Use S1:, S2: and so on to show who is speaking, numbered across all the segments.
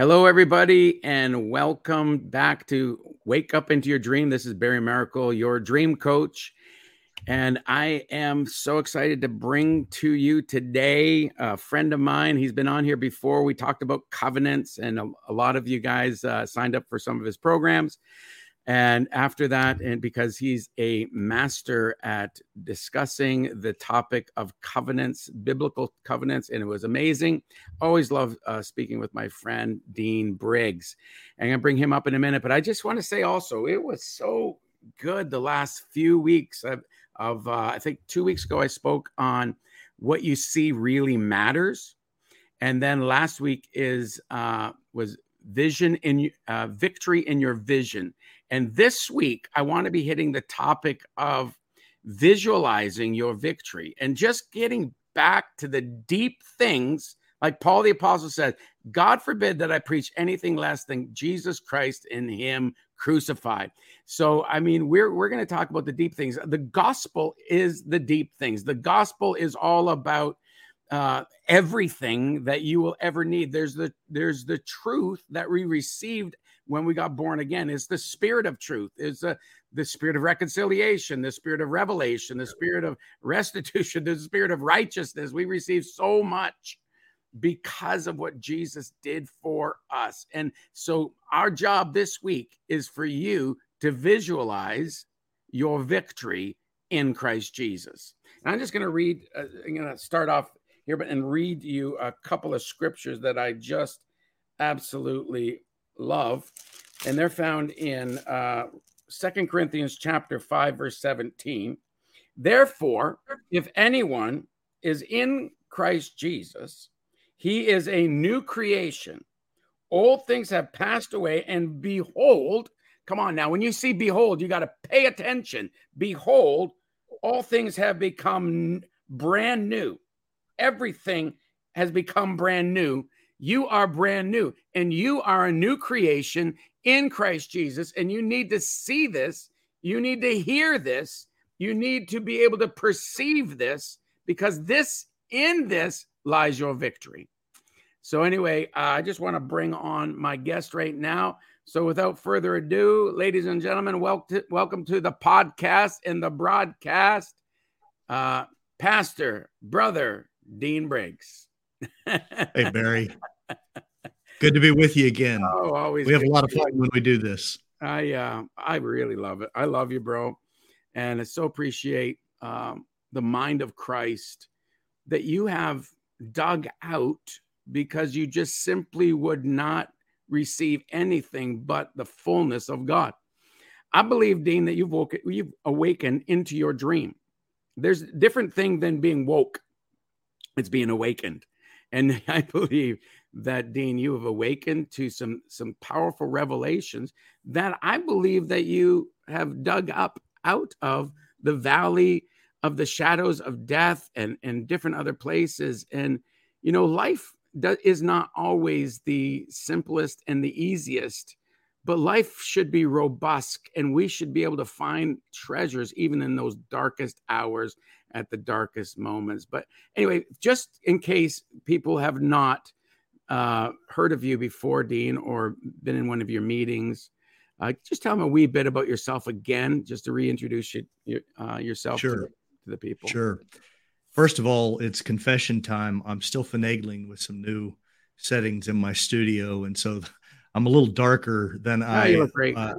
S1: Hello, everybody, and welcome back to Wake Up Into Your Dream. This is Barry Maracle, your dream coach. And I am so excited to bring to you today a friend of mine. He's been on here before. We talked about covenants, and a, a lot of you guys uh, signed up for some of his programs. And after that, and because he's a master at discussing the topic of covenants, biblical covenants, and it was amazing. Always love uh, speaking with my friend Dean Briggs. And I'm going to bring him up in a minute, but I just want to say also, it was so good the last few weeks of, of uh, I think two weeks ago, I spoke on what you see really matters. And then last week is uh, was vision in uh, victory in your vision and this week, I want to be hitting the topic of visualizing your victory and just getting back to the deep things. Like Paul the Apostle said, God forbid that I preach anything less than Jesus Christ in Him crucified. So, I mean, we're we're going to talk about the deep things. The gospel is the deep things. The gospel is all about uh, everything that you will ever need. There's the there's the truth that we received when we got born again is the spirit of truth is the, the spirit of reconciliation the spirit of revelation the spirit of restitution the spirit of righteousness. We receive so much because of what jesus did for us. And so our job this week is for you to visualize your victory in christ jesus. And i'm just going to read uh, i'm going to start off here but and read you a couple of scriptures that i just absolutely love, and they're found in uh, Second Corinthians chapter 5, verse 17. Therefore, if anyone is in Christ Jesus, he is a new creation. Old things have passed away, and behold, come on now, when you see behold, you got to pay attention. Behold, all things have become brand new. Everything has become brand new you are brand new and you are a new creation in Christ Jesus. And you need to see this. You need to hear this. You need to be able to perceive this because this, in this, lies your victory. So, anyway, uh, I just want to bring on my guest right now. So, without further ado, ladies and gentlemen, welcome to, the podcast and the broadcast. Uh, Pastor, brother, Dean Briggs.
S2: Hey, Barry. Good to be with you again.
S1: Oh, always.
S2: We have a lot of fun when we do this.
S1: I uh, I really love it. I love you, bro, and I so appreciate um, the mind of Christ that you have dug out because you just simply would not receive anything but the fullness of God. I believe, Dean, that you've woke, you've awakened into your dream. There's a different thing than being woke. It's being awakened. And I believe that Dean, you have awakened to some some powerful revelations that I believe that you have dug up out of the valley of the shadows of death and and different other places. And you know, life is not always the simplest and the easiest, but life should be robust, and we should be able to find treasures even in those darkest hours at the darkest moments. But anyway, just in case people have not uh, heard of you before, Dean, or been in one of your meetings, uh, just tell them a wee bit about yourself again, just to reintroduce you, uh, yourself
S2: sure.
S1: to, to, the people.
S2: Sure. First of all, it's confession time. I'm still finagling with some new settings in my studio, and so I'm a little darker than
S1: oh,
S2: I uh,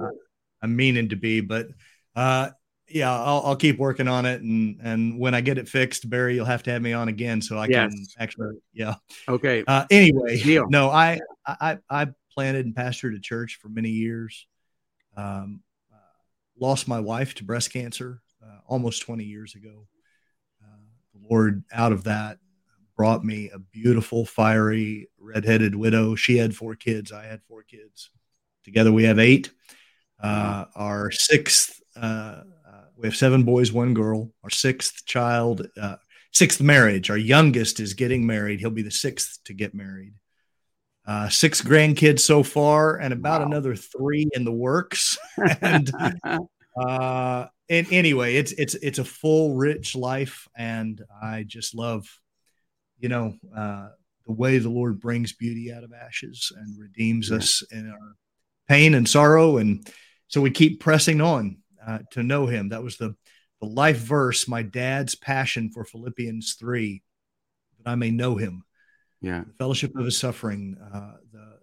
S2: I'm meaning to be. But uh, yeah, I'll, I'll, keep working on it, and and when I get it fixed, Barry, you'll have to have me on again so I yes. can actually, yeah.
S1: Okay.
S2: Uh, anyway, Deal. no, I I I planted and pastored a church for many years. Um, uh, lost my wife to breast cancer uh, almost 20 years ago. Uh, the Lord, out of that, brought me a beautiful, fiery, redheaded widow. She had four kids. I had four kids. Together, we have eight. Uh, our sixth uh, we have seven boys, one girl. Our sixth child, uh, sixth marriage. Our youngest is getting married. He'll be the sixth to get married. Uh, six grandkids so far, and about wow. another three in the works. and uh, and anyway, it's it's it's a full, rich life, and I just love, you know, uh, the way the Lord brings beauty out of ashes and redeems yeah. us in our pain and sorrow, and so we keep pressing on uh, to know Him. That was the the life verse, my dad's passion for Philippians three, that I may know Him.
S1: Yeah,
S2: the fellowship of His suffering, uh, the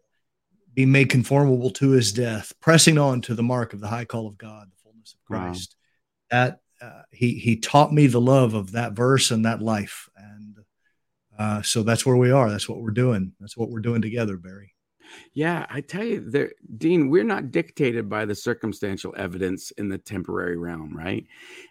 S2: be made conformable to His death, pressing on to the mark of the high call of God, the fullness of Christ. Wow. That uh, he he taught me the love of that verse and that life, and uh, so that's where we are. That's what we're doing. That's what we're doing together, Barry.
S1: Yeah, I tell you, there, Dean, we're not dictated by the circumstantial evidence in the temporary realm, right?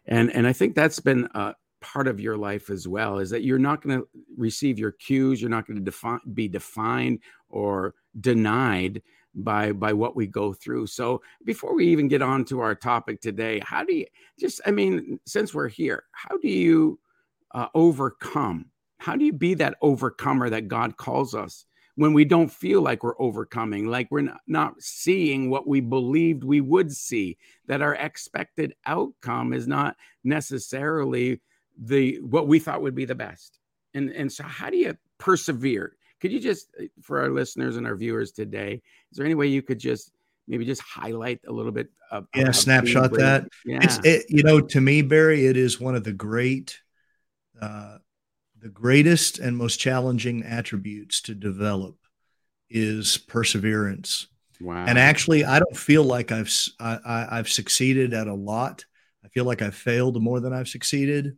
S1: And and I think that's been a part of your life as well. Is that you're not going to receive your cues, you're not going to define, be defined or denied by by what we go through. So before we even get on to our topic today, how do you just? I mean, since we're here, how do you uh, overcome? How do you be that overcomer that God calls us? When we don't feel like we're overcoming, like we're not, seeing what we believed we would see, that our expected outcome is not necessarily the what we thought would be the best. And and so how do you persevere? Could you just uh, for our listeners and our viewers today, is there any way you could just maybe just highlight a little bit of
S2: yeah, of snapshot that. Yeah. It's it, you know, to me, Barry, it is one of the great uh the greatest and most challenging attributes to develop is perseverance.
S1: Wow.
S2: And actually, I don't feel like I've I, I, have succeeded at a lot. I feel like I've failed more than I've succeeded.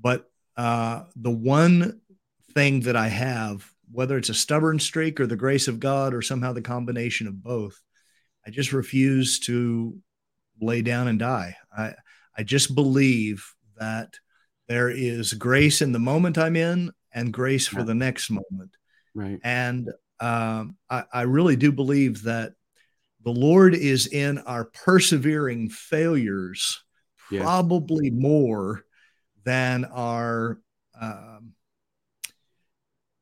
S2: But uh, the one thing that I have, whether it's a stubborn streak or the grace of God or somehow the combination of both, I just refuse to lay down and die. I I just believe that there is grace in the moment I'm in and grace for the next moment.
S1: Right.
S2: And um, I, I really do believe that the Lord is in our persevering failures yes. probably more than our um,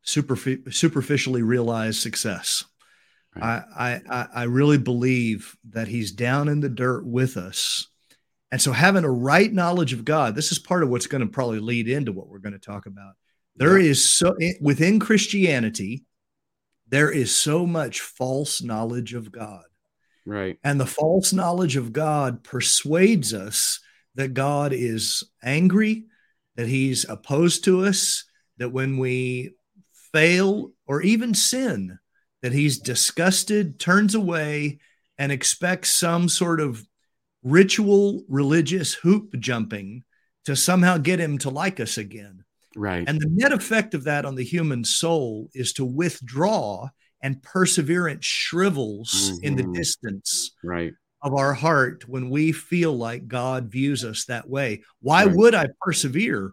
S2: superf- superficially realized success. Right. I, I, I really believe that He's down in the dirt with us and so, having a right knowledge of God, this is part of what's going to probably lead into what we're going to talk about. There yeah. is so eh, within Christianity, there is so much false knowledge of God.
S1: Right.
S2: And the false knowledge of God persuades us that God is angry, that he's opposed to us, that when we fail or even sin, that he's disgusted, turns away, and expects some sort of ritual religious hoop jumping to somehow get him to like us again.
S1: Right.
S2: And the net effect of that on the human soul is to withdraw and perseverance shrivels mm-hmm. in the mm-hmm. distance
S1: right.
S2: of our heart when we feel like God views us that way. Why right. would I persevere?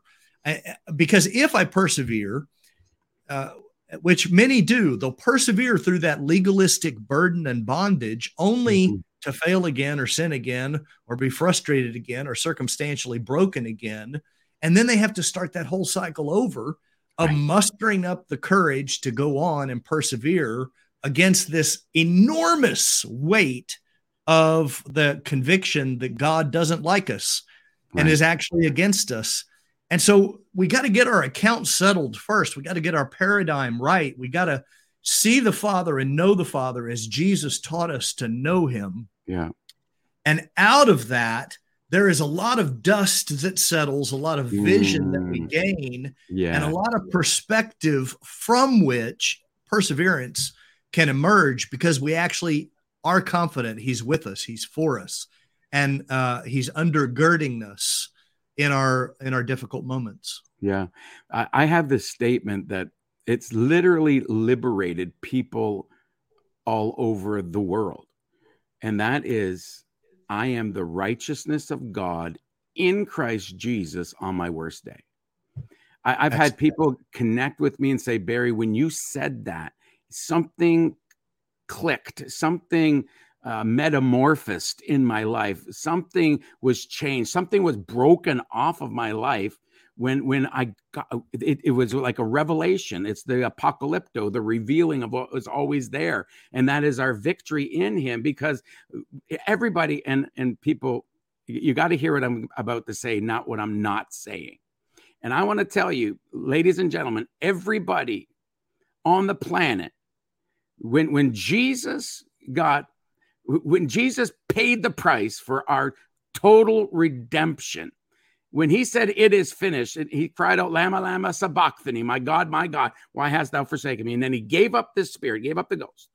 S2: Because if I persevere, uh, which many do, they'll persevere through that legalistic burden and bondage only mm-hmm to fail again or sin again or be frustrated again or circumstantially broken again. And then they have to start that whole cycle over of right. mustering up the courage to go on and persevere against this enormous weight of the conviction that God doesn't like us right. and is actually against us. And so we got to get our account settled first. We got to get our paradigm right. We got to see the Father and know the Father as Jesus taught us to know him.
S1: Yeah.
S2: And out of that, there is a lot of dust that settles, a lot of vision mm. that we mm. gain,
S1: yeah.
S2: and a lot of perspective from which perseverance can emerge because we actually are confident he's with us, he's for us, and uh, he's undergirding us in our in our difficult moments.
S1: Yeah, I, I have this statement that it's literally liberated people all over the world. And that is, I am the righteousness of God in Christ Jesus on my worst day. I, have had people connect with me and say, Barry, when you said that, something clicked, something uh, metamorphosed in my life. Something was changed. Something was broken off of my life when when I got it, it was like a revelation. It's the apocalypto, the revealing of what was always there, and that is our victory in Him. Because everybody and and people, you got to hear what I'm about to say, not what I'm not saying. And I want to tell you, ladies and gentlemen, everybody on the planet, when when Jesus got when Jesus paid the price for our total redemption, when he said, It is finished, he cried out, Lama, Lama, Sabachthani, my God, my God, why hast thou forsaken me? And then he gave up the spirit, gave up the ghost.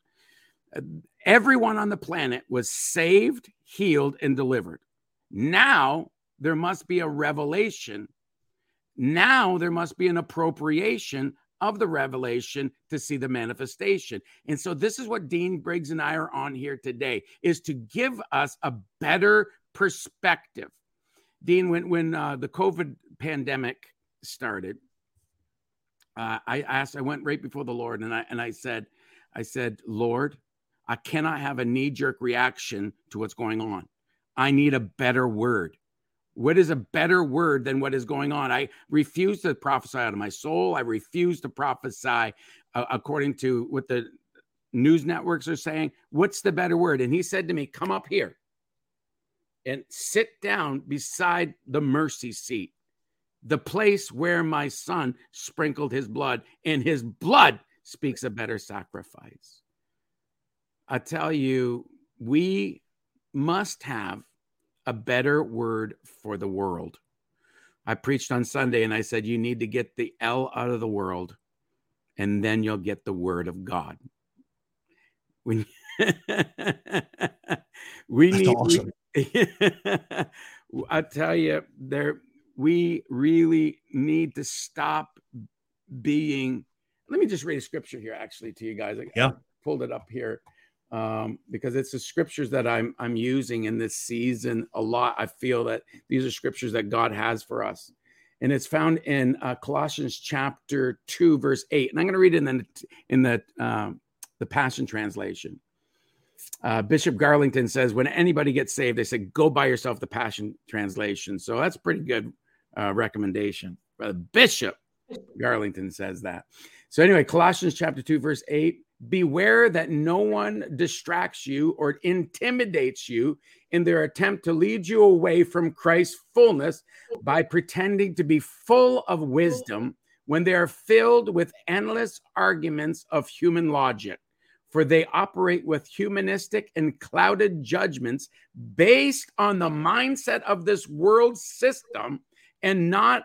S1: Uh, everyone on the planet was saved, healed, and delivered. Now there must be a revelation. Now there must be an appropriation of the revelation to see the manifestation. And so this is what Dean Briggs and I are on here today is to give us a better perspective. Dean, when when uh, the COVID pandemic started, uh, I asked, I went right before the Lord, and I and I said, I said, Lord, I cannot have a knee jerk reaction to what's going on. I need a better word. What is a better word than what is going on? I refuse to prophesy out of my soul. I refuse to prophesy uh, according to what the news networks are saying. What's the better word? And he said to me, Come up here and sit down beside the mercy seat, the place where my son sprinkled his blood, and his blood speaks a better sacrifice. I tell you, we must have a better word for the world. I preached on Sunday and I said, You need to get the L out of the world, and then you'll get the word of God. When we
S2: That's
S1: need,
S2: awesome.
S1: I tell you, there we really need to stop being. Let me just read a scripture here, actually, to you guys. I,
S2: yeah,
S1: I pulled it up here um, because it's the scriptures that I'm I'm using in this season a lot. I feel that these are scriptures that God has for us, and it's found in uh, Colossians chapter two, verse eight. And I'm going to read it in the in the um, the Passion Translation. Uh, Bishop Garlington says, when anybody gets saved, they say, go buy yourself the Passion Translation. So that's pretty good uh, recommendation. Bishop Garlington says that. So anyway, Colossians chapter 2, verse 8 Beware that no one distracts you or intimidates you in their attempt to lead you away from Christ's fullness by pretending to be full of wisdom when they are filled with endless arguments of human logic. For they operate with humanistic and clouded judgments based on the mindset of this world system and not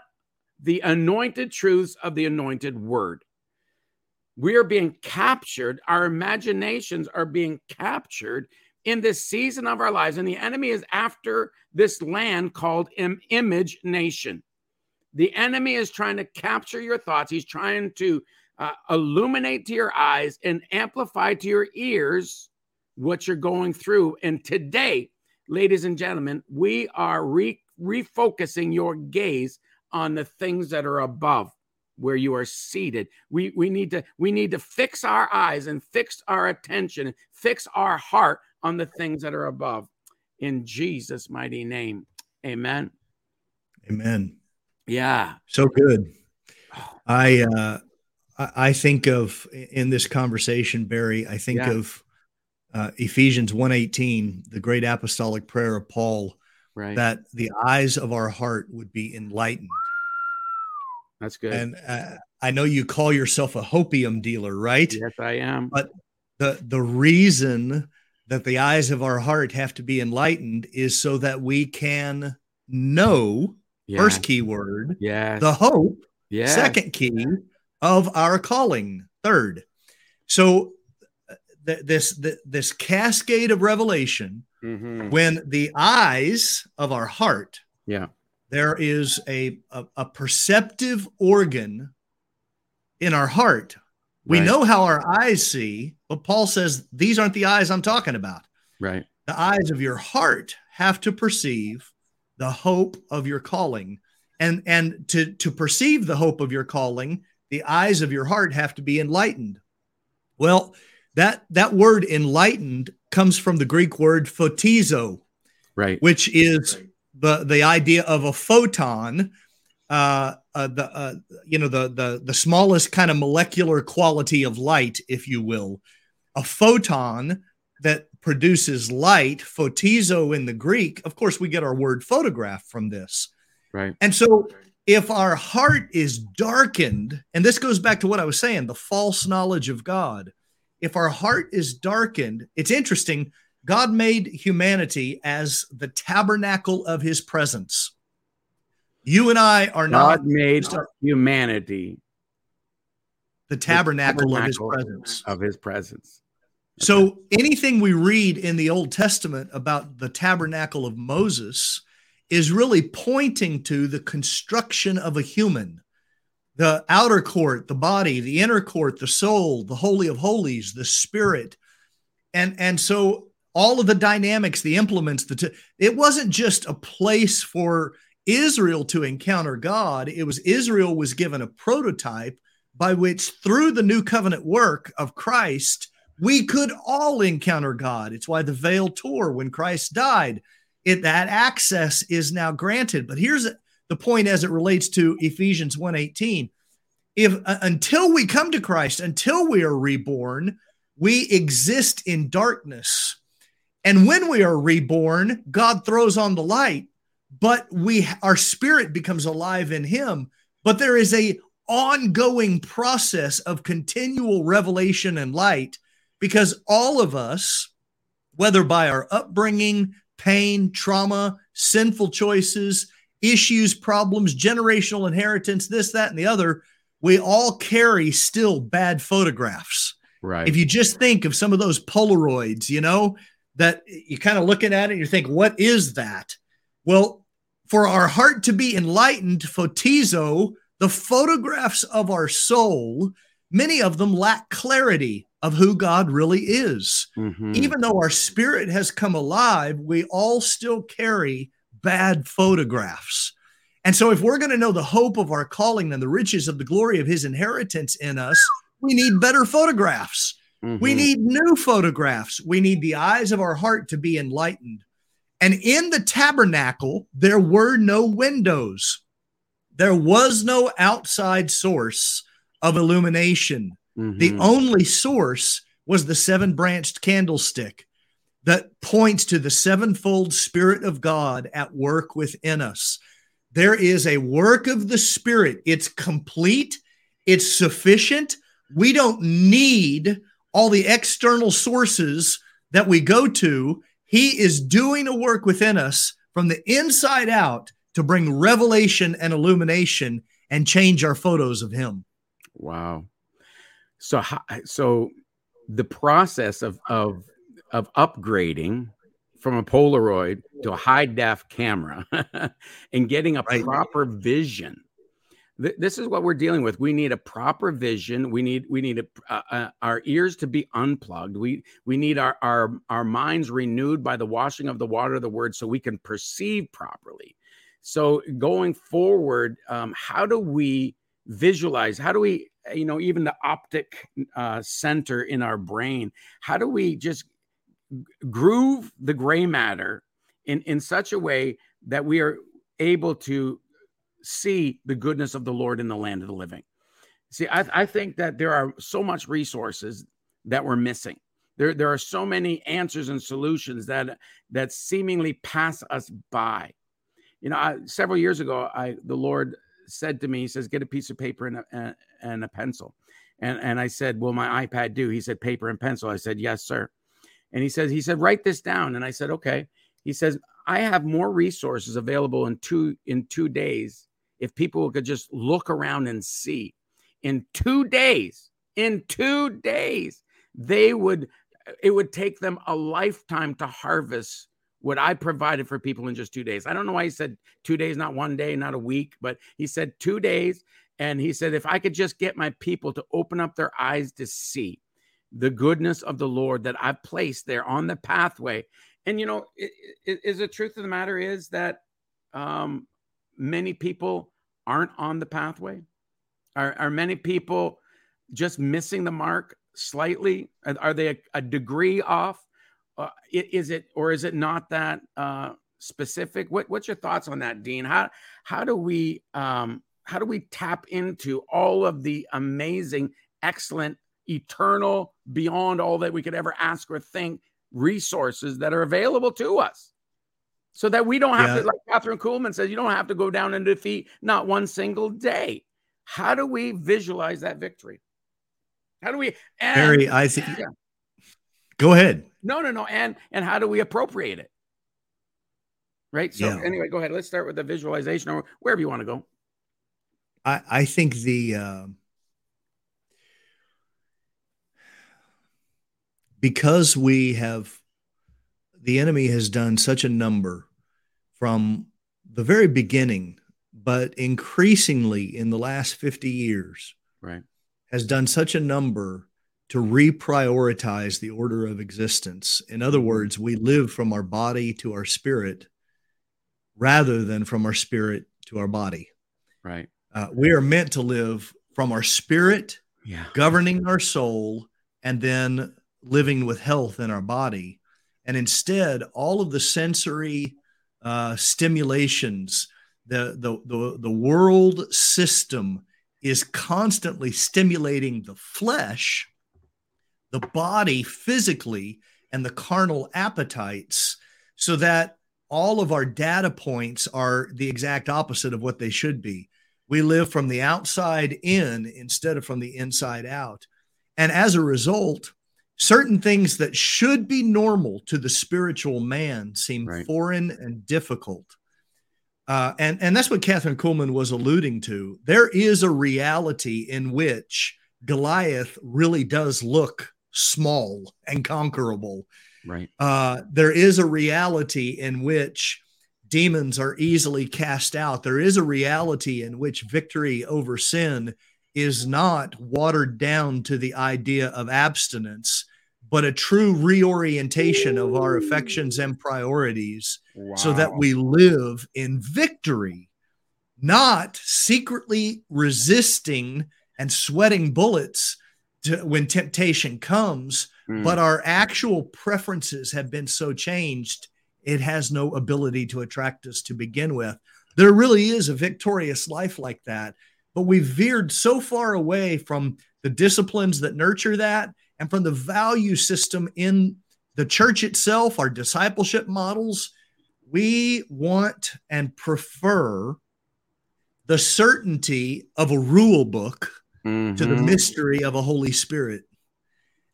S1: the anointed truths of the anointed word. We are being captured. Our imaginations are being captured in this season of our lives. And the enemy is after this land called Im- Image Nation. The enemy is trying to capture your thoughts. He's trying to uh, illuminate to your eyes and amplify to your ears what you're going through. And today, ladies and gentlemen, we are re- refocusing your gaze on the things that are above where you are seated. We we need to we need to fix our eyes and fix our attention, fix our heart on the things that are above. In Jesus' mighty name. Amen.
S2: Amen.
S1: Yeah.
S2: So good. I uh I think of in this conversation, Barry, I think yeah. of uh, Ephesians 1:18, the great apostolic prayer of Paul,
S1: right.
S2: that the eyes of our heart would be enlightened
S1: that's good.
S2: And uh, I know you call yourself a hopium dealer, right?
S1: Yes, I am.
S2: But the the reason that the eyes of our heart have to be enlightened is so that we can know yes. first key word,
S1: yes.
S2: the hope,
S1: yes.
S2: second key of our calling, third. So uh, th- this th- this cascade of revelation
S1: mm-hmm.
S2: when the eyes of our heart
S1: yeah
S2: there is a, a, a perceptive organ in our heart. We
S1: right.
S2: know how our eyes see, but Paul says these aren't the eyes I'm talking about.
S1: Right.
S2: The eyes of your heart have to perceive the hope of your calling. And and to to perceive the hope of your calling, the eyes of your heart have to be enlightened. Well, that that word enlightened comes from the Greek word photizo,
S1: right,
S2: which is the the idea of a photon. Uh, uh, the uh, you know the the the smallest kind of molecular quality of light, if you will, a photon that produces light, photizo in the Greek. Of course, we get our word photograph from this.
S1: Right.
S2: And so if our heart is darkened, and this goes back to what I was saying, the false knowledge of God. If our heart is darkened, it's interesting. God made humanity as the tabernacle of his presence. You and I are not
S1: God made humanity
S2: the tabernacle, the tabernacle, of his presence.
S1: Of his presence.
S2: Okay. So anything we read in the Old Testament about the tabernacle of Moses is really pointing to the construction of a human. The outer court, the body, the inner court, the soul, the holy of holies, the spirit. And and so all of the dynamics, the implements, the t- it wasn't just a place for Israel to encounter God. It was Israel was given a prototype by which through the new covenant work of Christ, we could all encounter God. It's why the veil tore when Christ died. It that access is now granted. But here's the point as it relates to Ephesians 1:18. If uh, until we come to Christ, until we are reborn, we exist in darkness. And when we are reborn, God throws on the light, but we our spirit becomes alive in him. But there is a ongoing process of continual revelation and light because all of us, whether by our upbringing, pain, trauma, sinful choices, issues, problems, generational inheritance, this, that, and the other, we all carry still bad photographs.
S1: Right.
S2: If you just think of some of those Polaroids, you know, that you're kind of looking at it, and you think, what is that? Well, for our heart to be enlightened, photizo, the photographs of our soul, many of them lack clarity of who God really is. Mm-hmm. Even though our spirit has come alive, we all still carry bad photographs. And so, if we're going to know the hope of our calling and the riches of the glory of his inheritance in us, we need better photographs. Mm-hmm. We need new photographs. We need the eyes of our heart to be enlightened. And in the tabernacle, there were no windows, there was no outside source of illumination. Mm-hmm. The only source was the seven branched candlestick that points to the sevenfold Spirit of God at work within us. There is a work of the Spirit, it's complete, it's sufficient. We don't need all the external sources that we go to. He is doing a work within us from the inside out to bring revelation and illumination and change our photos of Him.
S1: Wow. So so the process of of of upgrading from a Polaroid to a high def camera and getting a right. proper vision. Th- this is what we're dealing with. We need a proper vision. We need we need a, uh, uh, our ears to be unplugged. We we need our our our minds renewed by the washing of the water of the word, so we can perceive properly. So going forward, um, how do we visualize? How do we you know even the optic uh, center in our brain how do we just groove the gray matter in in such a way that we are able to see the goodness of the lord in the land of the living see i, I think that there are so much resources that we're missing there, there are so many answers and solutions that that seemingly pass us by you know I, several years ago i the lord said to me, he says, get a piece of paper and a, and a pencil. And, and I said, will my iPad do? He said, paper and pencil. I said, yes, sir. And he says, he said, write this down. And I said, okay. He says, I have more resources available in two, in two days. If people could just look around and see in two days, in two days, they would, it would take them a lifetime to harvest what I provided for people in just two days. I don't know why he said two days, not one day, not a week, but he said two days. And he said, if I could just get my people to open up their eyes to see the goodness of the Lord that I've placed there on the pathway. And, you know, it, it, is the truth of the matter is that um, many people aren't on the pathway? Are, are many people just missing the mark slightly? Are, are they a, a degree off? Uh, is it or is it not that uh, specific? What, what's your thoughts on that, Dean? How how do we um, how do we tap into all of the amazing, excellent, eternal, beyond all that we could ever ask or think resources that are available to us? So that we don't have yeah. to, like Kathryn Kuhlman says, you don't have to go down and defeat not one single day. How do we visualize that victory? How do we?
S2: And, Harry, I think. Yeah. Go ahead.
S1: No, no, no. And and how do we appropriate it? Right. So yeah. anyway, go ahead. Let's start with the visualization or wherever you want to go.
S2: I I think the uh, because we have the enemy has done such a number from the very beginning, but increasingly in the last 50 years,
S1: right,
S2: has done such a number to reprioritize the order of existence. In other words, we live from our body to our spirit rather than from our spirit to our body.
S1: Right.
S2: Uh, we are meant to live from our spirit,
S1: yeah.
S2: governing our soul, and then living with health in our body. And instead, all of the sensory uh, stimulations, the, the, the, the world system is constantly stimulating the flesh the body physically and the carnal appetites so that all of our data points are the exact opposite of what they should be. We live from the outside in instead of from the inside out. And as a result, certain things that should be normal to the spiritual man seem right. foreign and difficult. Uh, and, and that's what Kathryn Kuhlman was alluding to. There is a reality in which Goliath really does look small and conquerable.
S1: Right.
S2: Uh, there is a reality in which demons are easily cast out. There is a reality in which victory over sin is not watered down to the idea of abstinence, but a true reorientation of our affections and priorities wow. so that we live in victory, not secretly resisting and sweating bullets to, when temptation comes, mm. but our actual preferences have been so changed, it has no ability to attract us to begin with. There really is a victorious life like that, but we've veered so far away from the disciplines that nurture that and from the value system in the church itself, our discipleship models. We want and prefer the certainty of a rule book mm-hmm. to the mm-hmm. mystery of a Holy Spirit.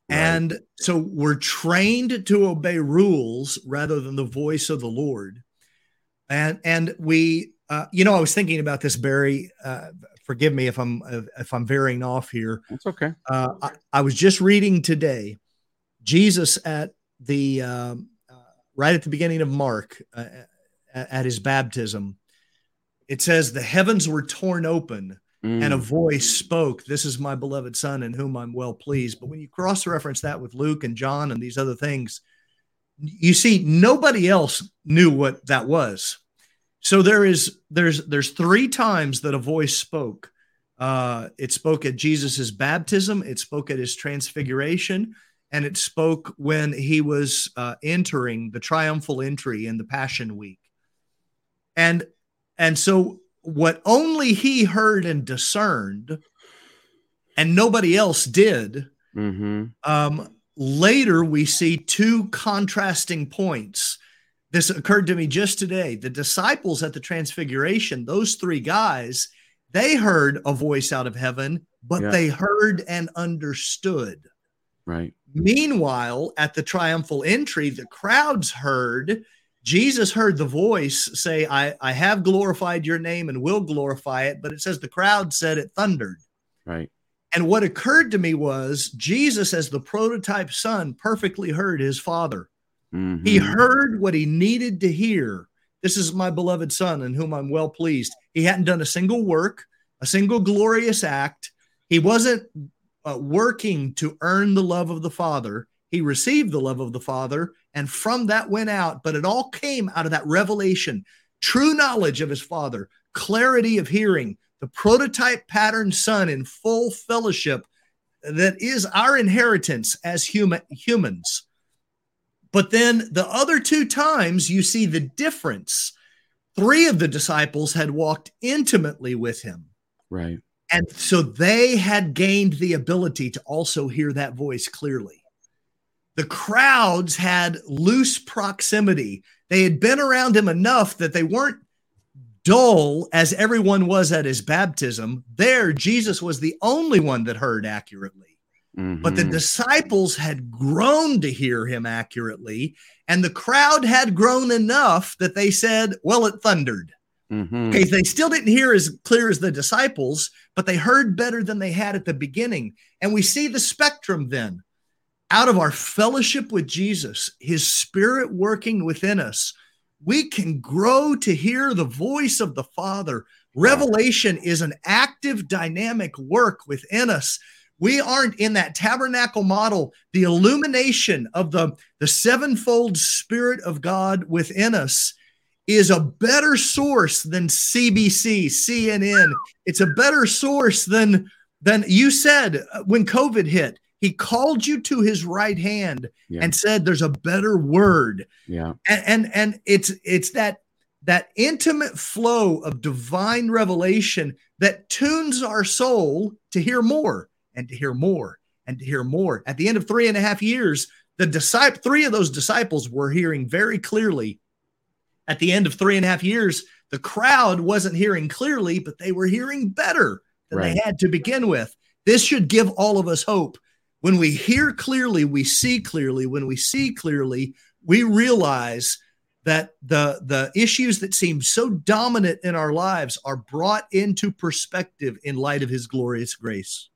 S2: Right. And so we're trained to obey rules rather than the voice of the Lord. And and we, uh, you know, I was thinking about this, Barry. Uh, forgive me if I'm if I'm veering off here.
S1: That's okay.
S2: Uh, I, I, was just reading today, Jesus at the um, uh, right at the beginning of Mark uh, at his baptism. It says the heavens were torn open Mm. And a mm. voice spoke, This is my beloved son in whom I'm well pleased. But when you cross reference that with Luke and John and these other things, you see nobody else knew what that was. So there is there's there's three times that a voice spoke. Uh, it spoke at Jesus's baptism, it spoke at his transfiguration, and it spoke when he was uh, entering the triumphal entry in the Passion Week. And and so what only he heard and discerned, and nobody else did.
S1: Mm-hmm.
S2: Um, later, we see two contrasting points. This occurred to me just today. The disciples at the Transfiguration, those three guys, they heard a voice out of heaven, but yeah. they heard and understood.
S1: Right.
S2: Meanwhile, at the triumphal entry, the crowds heard Jesus heard the voice say, I, I have glorified your name and will glorify it, but it says the crowd said it thundered.
S1: Right.
S2: And what occurred to me was Jesus, as the prototype son, perfectly heard his father. Mm-hmm. He heard what he needed to hear. This is my beloved son in whom I'm well pleased. He hadn't done a single work, a single glorious act. He wasn't uh, working to earn the love of the father. He received the love of the father and from that went out. But it all came out of that revelation, true knowledge of his father, clarity of hearing, the prototype pattern son in full fellowship that is our inheritance as human humans. But then the other two times you see the difference. Three of the disciples had walked intimately with him.
S1: Right.
S2: And so they had gained the ability to also hear that voice clearly. The crowds had loose proximity. They had been around him enough that they weren't dull as everyone was at his baptism. There, Jesus was the only one that heard accurately. Mm-hmm. But the mm-hmm. disciples had grown to hear him accurately, and the crowd had grown enough that they said, Well, it thundered. Mm-hmm. Okay, they still didn't hear as clear as the disciples, but they heard better than they had at the beginning. And we see the spectrum then out of our fellowship with Jesus, his spirit working within us, we can grow to hear the voice of the Father. Revelation is an active, dynamic work within us. We aren't in that tabernacle model, the illumination of the, the sevenfold Spirit of God within us is a better source than CBC, CNN. It's a better source than than you said when COVID hit. He called you to his right hand yeah. and said, "There's a better word."
S1: Yeah,
S2: and, and and it's it's that that intimate flow of divine revelation that tunes our soul to hear more and to hear more and to hear more. At the end of three and a half years, the disciple, three of those disciples were hearing very clearly at the end of three and a half years, the crowd wasn't hearing clearly, but they were hearing better than right. they had to begin with. This should give all of us hope. When we hear clearly, we see clearly. When we see clearly, we realize that the the issues that seem so dominant in our lives are brought into perspective in light of his glorious grace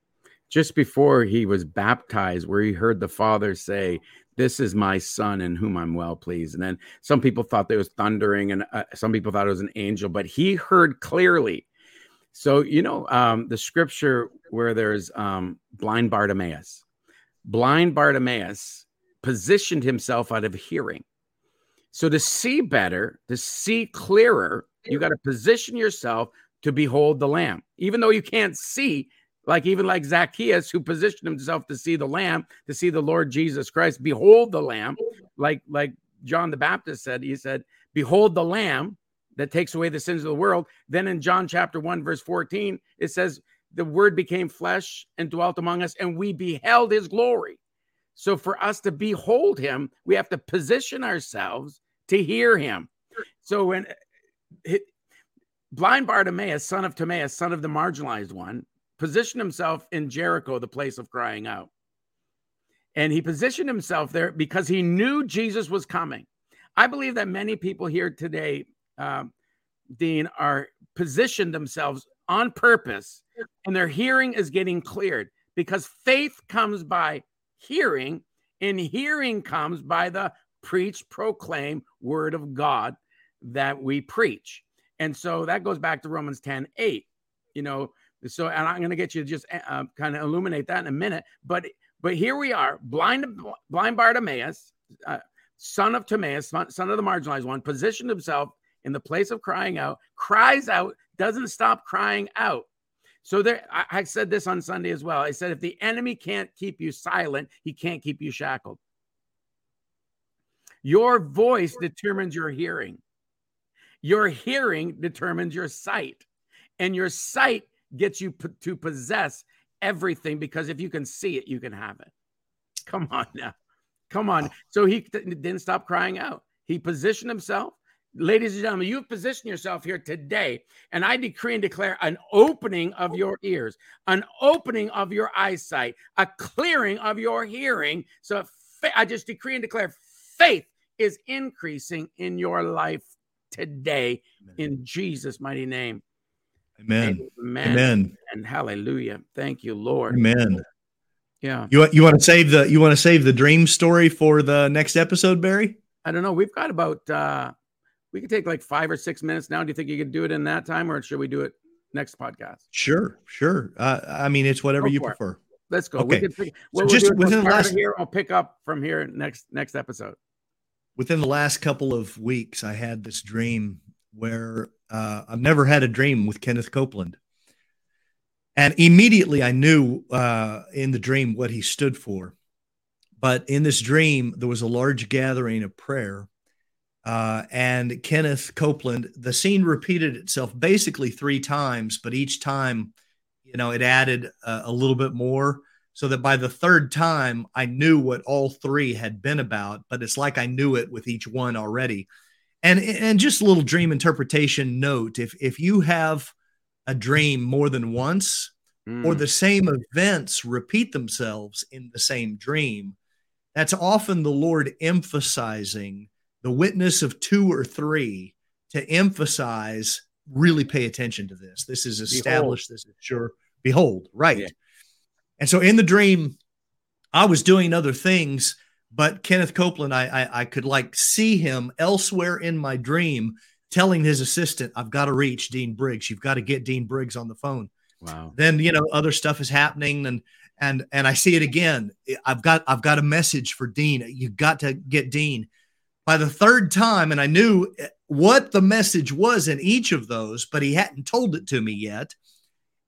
S1: just before he was baptized where he heard the father say this is my son in whom I'm well pleased. And then some people thought there was thundering, and uh, some people thought it was an angel, but he heard clearly. So, you know, um, the scripture where there's um, blind Bartimaeus, blind Bartimaeus positioned himself out of hearing. So, to see better, to see clearer, you got to position yourself to behold the Lamb. Even though you can't see, like even like Zacchaeus, who positioned himself to see the Lamb, to see the Lord Jesus Christ. Behold the Lamb, like like John the Baptist said. He said, "Behold the Lamb that takes away the sins of the world." Then in John chapter one verse fourteen, it says, "The Word became flesh and dwelt among us, and we beheld His glory." So for us to behold Him, we have to position ourselves to hear Him. So when blind Bartimaeus, son of Timaeus, son of the marginalized one, positioned himself in Jericho, the place of crying out. And he positioned himself there because he knew Jesus was coming. I believe that many people here today, uh, Dean, are positioned themselves on purpose and their hearing is getting cleared because faith comes by hearing, and hearing comes by the preach, proclaim word of God that we preach. And so that goes back to Romans 10 8. You know, so, and I'm going to get you to just uh, uh kind of illuminate that in a minute. But but here we are, blind blind Bartimaeus, uh, son of Timaeus, son of the marginalized one, positioned himself in the place of crying out, cries out, doesn't stop crying out. So there, I, I said this on Sunday as well. I said if the enemy can't keep you silent, he can't keep you shackled. Your voice determines your hearing. Your hearing determines your sight. And your sight gets you p- to possess everything because if you can see it, you can have it. Come on now. Come on. So he didn't stop crying out. He positioned himself. Ladies and gentlemen, you've positioned yourself here today, and I decree and declare an opening of your ears, an opening of your eyesight, a clearing of your hearing. So I just decree and declare faith is increasing in your life today in Jesus' mighty name.
S2: Amen.
S1: Amen. Amen. And hallelujah. Thank you, Lord.
S2: Amen.
S1: Yeah.
S2: You you want to save the you want to save the dream story for the next episode, Barry?
S1: I don't know. We've got about uh we could take like five or six minutes now. Do you think you could do it in that time, or should we do it next podcast?
S2: Sure, sure. Uh, I mean, it's whatever you prefer. It.
S1: Let's go. Okay. We pick, so just within the last here, I'll pick up from here next next episode.
S2: Within the last couple of weeks, I had this dream where uh, I've never had a dream with Kenneth Copeland. And immediately I knew uh, in the dream what he stood for. But in this dream, there was a large gathering of prayer. Uh, and Kenneth Copeland, the scene repeated itself basically three times, but each time, you know, it added a, a little bit more so that by the third time, I knew what all three had been about, but it's like I knew it with each one already. And, and just a little dream interpretation note if, if you have a dream more than once, mm. or the same events repeat themselves in the same dream, that's often the Lord emphasizing the witness of two or three to emphasize really pay attention to this. This is established, Behold. this is sure. Behold, right. Yeah. And so in the dream, I was doing other things, but Kenneth Copeland, I, I, I could like see him elsewhere in my dream telling his assistant, I've got to reach Dean Briggs. You've got to get Dean Briggs on the phone.
S1: Wow.
S2: Then, you know, other stuff is happening and and and I see it again. I've got I've got a message for Dean. You've got to get Dean. By the third time, and I knew what the message was in each of those, but he hadn't told it to me yet.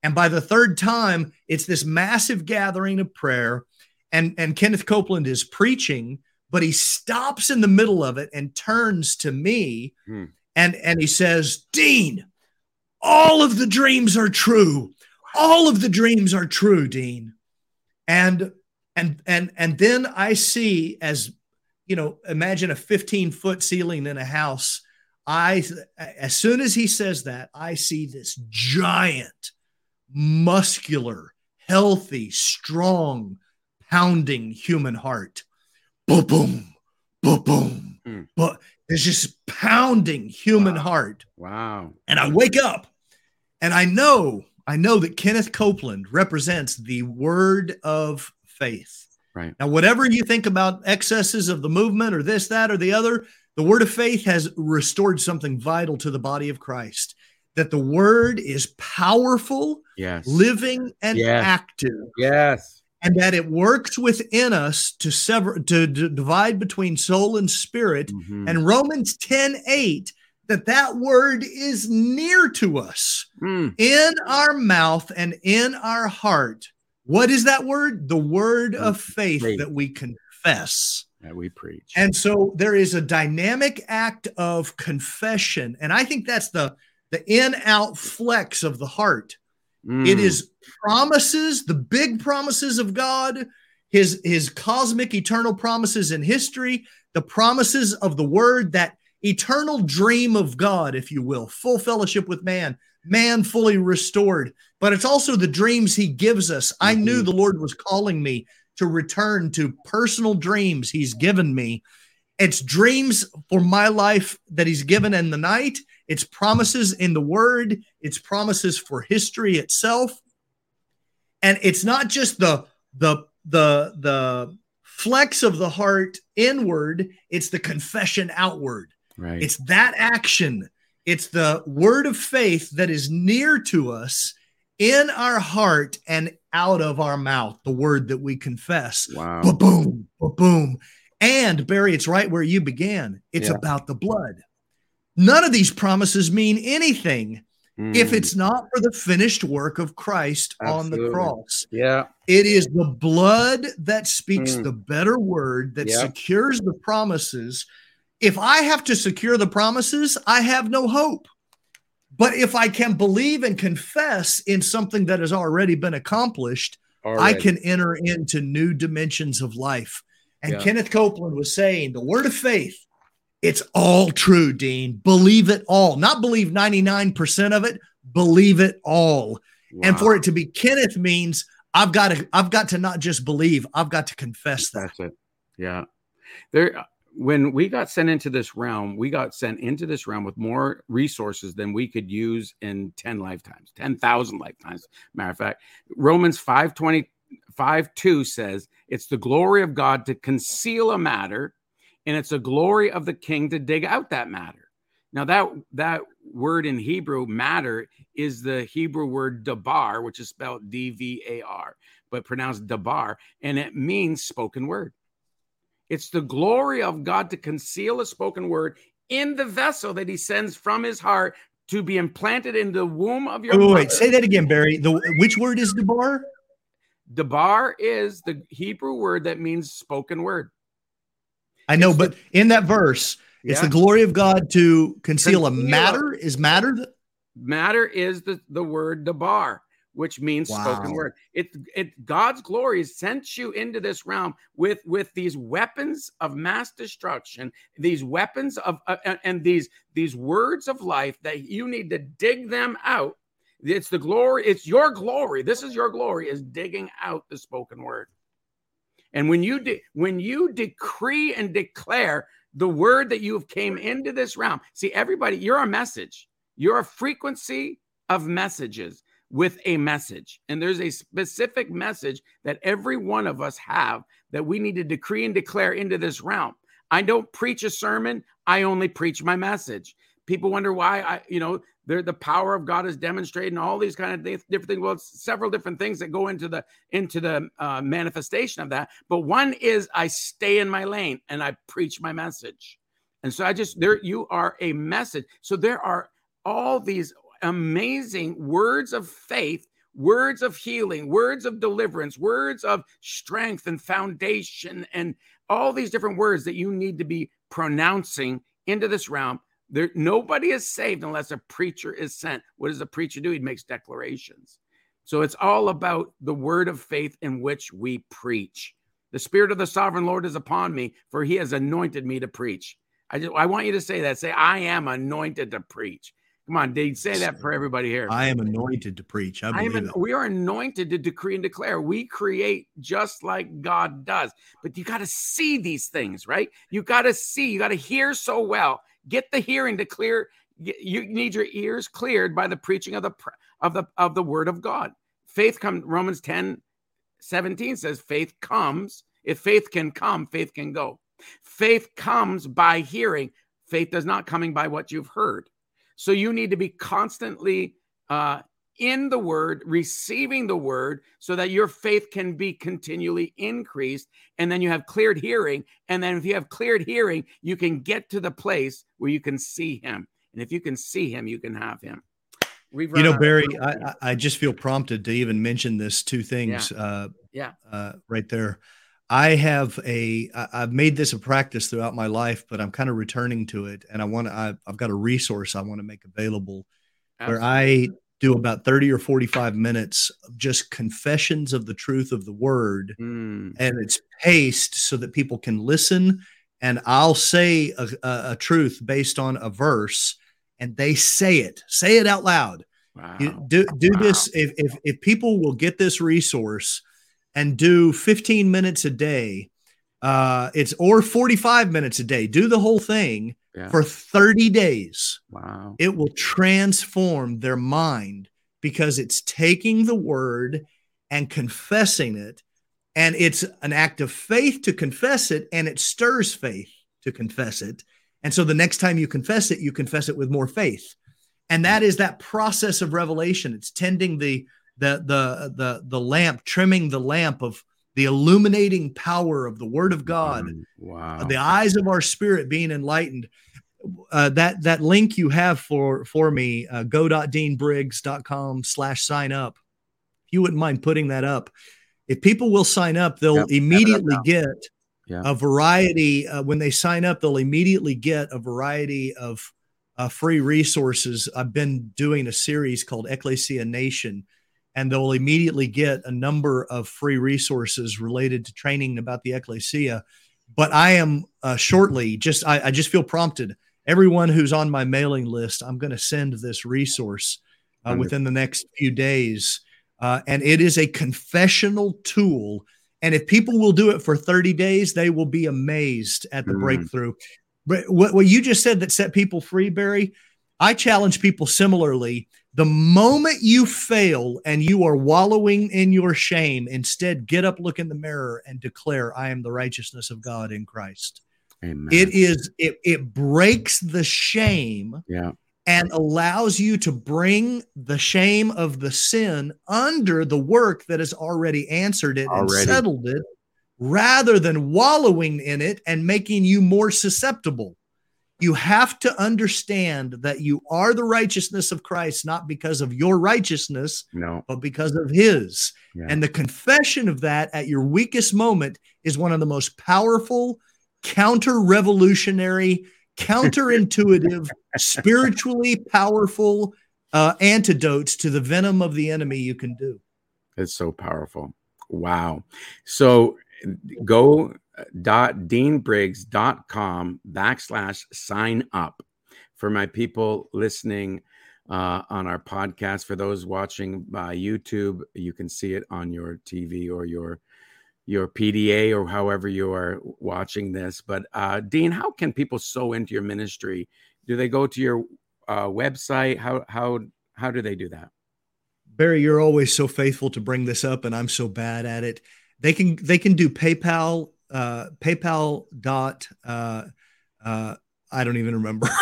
S2: And by the third time, it's this massive gathering of prayer, and and Kenneth Copeland is preaching, but he stops in the middle of it and turns to me, hmm. and and he says, "Dean, all of the dreams are true. All of the dreams are true, Dean." And and and and then I see as you know, imagine a 15 foot ceiling in a house. I as soon as he says that, I see this giant, muscular, healthy, strong, pounding human heart. Boom, boom, boom, boom. Mm. But it's just pounding human
S1: wow.
S2: heart.
S1: Wow.
S2: And I wake up and I know I know that Kenneth Copeland represents the word of faith.
S1: Right.
S2: Now, whatever you think about excesses of the movement or this, that, or the other, the word of faith has restored something vital to the body of Christ. That the word is powerful,
S1: yes.
S2: living, and
S1: yes.
S2: active.
S1: Yes.
S2: And that it works within us to sever to, to divide between soul and spirit. Mm-hmm. And Romans 10 8 that that word is near to us mm. in our mouth and in our heart. What is that word? The word of faith, faith. that we confess.
S1: That we preach.
S2: And so there is a dynamic act of confession. And I think that's the, the in out flex of the heart. Mm. It is promises, the big promises of God, his, his cosmic eternal promises in history, the promises of the word that eternal dream of God, if you will, full fellowship with man, man fully restored. But it's also the dreams he gives us. Mm-hmm. I knew the Lord was calling me to return to personal dreams he's given me. It's dreams for my life that he's given in the night. It's promises in the word. It's promises for history itself. And it's not just the the the the flex of the heart inward, it's the confession outward.
S1: Right.
S2: It's that action. It's the word of faith that is near to us in our heart and out of our mouth, the word that we confess.
S1: Wow.
S2: Boom, boom. And Barry, it's right where you began. It's yeah. about the blood. None of these promises mean anything mm. if it's not for the finished work of Christ Absolutely. on the cross.
S1: Yeah.
S2: It is the blood that speaks mm. the better word that secures the promises if I have to secure the promises, I have no hope. But if I can believe and confess in something that has already been accomplished, already. I can enter into new dimensions of life. And yeah. Kenneth Copeland was saying the word of faith, it's all true, Dean. Believe it all. Not believe 99% of it, believe it all. Wow. And for it to be Kenneth means I've got to I've got to not just believe, I've got to confess that.
S1: That's it. Yeah. There when we got sent into this realm, we got sent into this realm with more resources than we could use in 10 lifetimes, 10,000 lifetimes. Matter of fact, Romans 5 5 2 says, It's the glory of God to conceal a matter, and it's the glory of the king to dig out that matter. Now, that, that word in Hebrew, matter, is the Hebrew word dabar, which is spelled D V A R, but pronounced dabar, and it means spoken word. It's the glory of God to conceal a spoken word in the vessel that he sends from his heart to be implanted in the womb of your
S2: wait, wait, wait. say that again, Barry. The which word is debar?
S1: Debar is the Hebrew word that means spoken word.
S2: I know, but in that verse, it's the glory of God to conceal, conceal a matter. Is matter? The-
S1: matter is the, the word debar, which means wow. spoken word. It it God's glory sent you into this realm with with these weapons of mass destruction, these weapons of uh, and these these words of life that you need to dig them out. It's the glory. It's your glory. This is your glory. Is digging out the spoken word. And when you de- when you decree and declare the word that you have came into this realm, see everybody, you're a message. You're a frequency of messages with a message. And there's a specific message that every one of us have that we need to decree and declare into this realm. I don't preach a sermon, I only preach my message. People wonder why I, you know, the power of God is demonstrated and all these kind of th- different things. Well, it's several different things that go into the into the uh, manifestation of that. But one is I stay in my lane and I preach my message. And so I just there you are a message. So there are all these amazing words of faith, words of healing, words of deliverance, words of strength and foundation, and all these different words that you need to be pronouncing into this realm. There, nobody is saved unless a preacher is sent. What does a preacher do? He makes declarations. So it's all about the word of faith in which we preach. The spirit of the sovereign Lord is upon me, for he has anointed me to preach. I just I want you to say that. Say, I am anointed to preach. Come on, Dave, say that for everybody here.
S2: I am anointed to preach. I, I am an,
S1: we are anointed to decree and declare. We create just like God does. But you got to see these things, right? You got to see, you got to hear so well. Get the hearing to clear. You need your ears cleared by the preaching of the of the of the word of God. Faith comes Romans 10 17 says faith comes. If faith can come, faith can go. Faith comes by hearing. Faith does not coming by what you've heard. So you need to be constantly uh, in the word, receiving the word, so that your faith can be continually increased. And then you have cleared hearing. And then if you have cleared hearing, you can get to the place where you can see him. And if you can see him, you can have him.
S2: We've you know, Barry, I, I, just feel prompted to even mention this two things. Yeah. Uh,
S1: yeah.
S2: Uh, right there. I have a I've made this a practice throughout my life, but I'm kind of returning to it, and I want to. I've got a resource I want to make available Absolutely. where I do about 30 or 45 minutes of just confessions of the truth of the word, mm. and it's paced so that people can listen. And I'll say a, a, a truth based on a verse, and they say it, say it out loud. Wow. You do do wow. this if, if if people will get this resource and do 15 minutes a day. Uh, it's or 45 minutes a day. Do the whole thing yeah. for 30 days.
S1: Wow.
S2: It will transform their mind because it's taking the word and confessing it. And it's an act of faith to confess it, and it stirs faith to confess it. And so the next time you confess it, you confess it with more faith. And that is that process of revelation. It's tending the the the the the lamp, trimming the lamp of the illuminating power of the Word of God.
S1: Mm, wow!
S2: The eyes of our spirit being enlightened. Uh, that that link you have for for me, uh, go.deanbriggs.com slash sign up. If you wouldn't mind putting that up, if people will sign up, they'll yep, immediately get yeah. a variety. Uh, when they sign up, they'll immediately get a variety of uh, free resources. I've been doing a series called Ecclesia Nation and they'll immediately get a number of free resources related to training about the ecclesia. But i am uh, shortly just I, I, just feel prompted. Everyone who's on my mailing list i'm going to send this resource uh, within the next few days. Uh, and it is a confessional tool. And if people will do it for 30 days they will be amazed at the mm. breakthrough. But what, what you just said that set people free barry i challenge people similarly the moment you fail and you are wallowing in your shame, instead get up, look in the mirror, and declare, I am the righteousness of God in Christ.
S1: Amen.
S2: It is, it, it breaks the shame
S1: yeah.
S2: and allows you to bring the shame of the sin under the work that has already answered it already. and settled it rather than wallowing in it and making you more susceptible. You have to understand that you are the righteousness of Christ, not because of your righteousness,
S1: no,
S2: but because of His. Yeah. And the confession of that at your weakest moment is one of the most powerful, counter revolutionary, counterintuitive, spiritually powerful uh, antidotes to the venom of the enemy you can do.
S1: It's so powerful. Wow. So go dot deanbriggs.com backslash sign up for my people listening uh, on our podcast. For those watching by YouTube, you can see it on your TV or your your PDA or however you are watching this. But uh, Dean, how can people sow into your ministry? Do they go to your uh, website? How how how do they do that?
S2: Barry, you're always so faithful to bring this up, and I'm so bad at it. They can they can do PayPal uh, PayPal dot uh, uh, I don't even remember.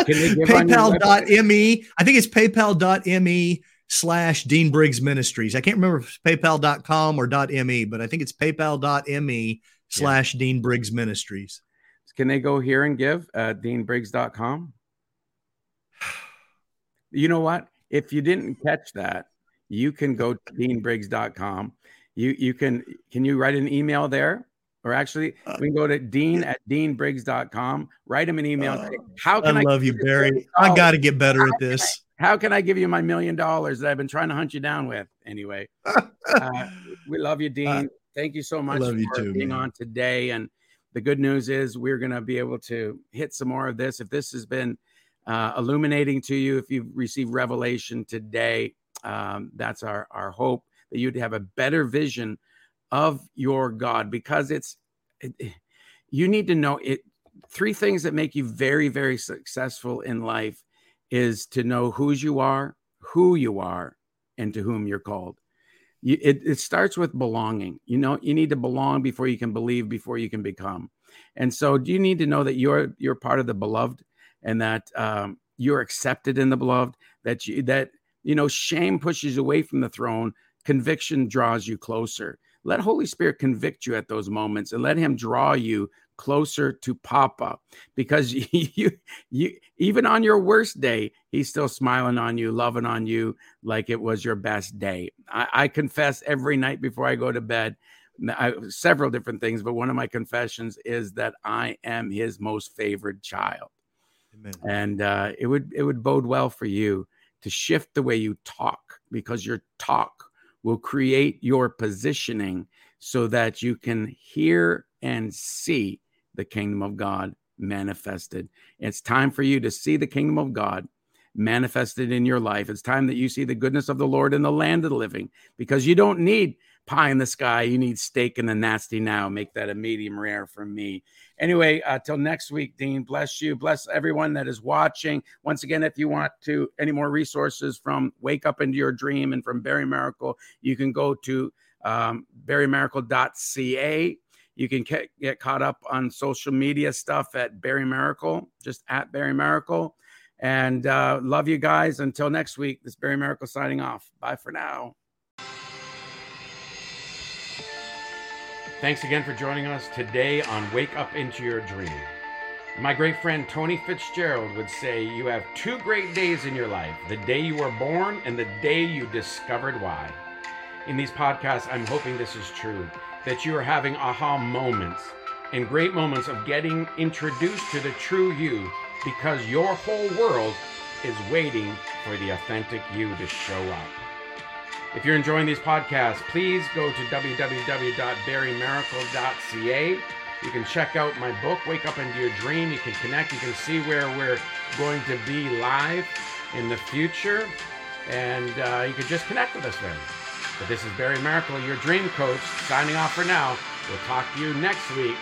S2: PayPal dot me. I think it's PayPal dot me slash Dean Briggs Ministries. I can't remember if it's PayPal.com or .me, but I think it's PayPal.me slash. Dean Briggs Ministries.
S1: Can they go here and give at DeanBriggs.com? You know what? If you didn't catch that, you can go to DeanBriggs.com. You you can can you write an email there? Or actually, uh, we can go to dean at deanbriggs.com, write him an email. Uh,
S2: How can I, I love you, Barry? I got to get better at this
S1: how can I give you my million dollars that I've been trying to hunt you down with? Anyway, uh, we love you, Dean. Uh, Thank you so much
S2: for
S1: too, being man. on today. And the good news is we're going to be able to hit some more of this. If this has been uh, illuminating to you, if you've received revelation today, um, that's our, our hope that you'd have a better vision of your God because it's, it, you need to know it. Three things that make you very, very successful in life is to know whose you are, who you are, and to whom you're called. You, it, it starts with belonging. You know, you need to belong before you can believe, before you can become. And so, you need to know that you're you're part of the beloved, and that um, you're accepted in the beloved. That you that you know, shame pushes away from the throne. Conviction draws you closer. Let Holy Spirit convict you at those moments, and let Him draw you closer to Papa because you, you, even on your worst day, he's still smiling on you, loving on you like it was your best day. I, I confess every night before I go to bed. I, several different things, but one of my confessions is that I am his most favored child. Amen. And uh, it would it would bode well for you to shift the way you talk because your talk will create your positioning so that you can hear and see the kingdom of God manifested. It's time for you to see the kingdom of God manifested in your life. It's time that you see the goodness of the Lord in the land of the living because you don't need pie in the sky. You need steak in the nasty now. Make that a medium rare for me. Anyway, uh, till next week, Dean, bless you. Bless everyone that is watching. Once again, if you want to any more resources from Wake Up Into Your Dream and from Barry Maracle, you can go to um, barrymaracle.ca you can get, get caught up on social media stuff at Barry Maracle, just at Barry Maracle. And uh, love you guys. Until next week, this Barry Maracle signing off. Bye for now. Thanks again for joining us today on Wake Up Into Your Dream. My great friend Tony Fitzgerald would say, You have two great days in your life the day you were born and the day you discovered why. In these podcasts, I'm hoping this is true that you are having aha moments and great moments of getting introduced to the true you because your whole world is waiting for the authentic you to show up. If you're enjoying these podcasts, please go to www.barrymaracle.ca. You can check out my book, Wake Up Into Your Dream. You can connect. You can see where we're going to be live in the future. And uh, you can just connect with us then. But this is Barry Maracle, your dream coach, signing off for now. We'll talk to you next week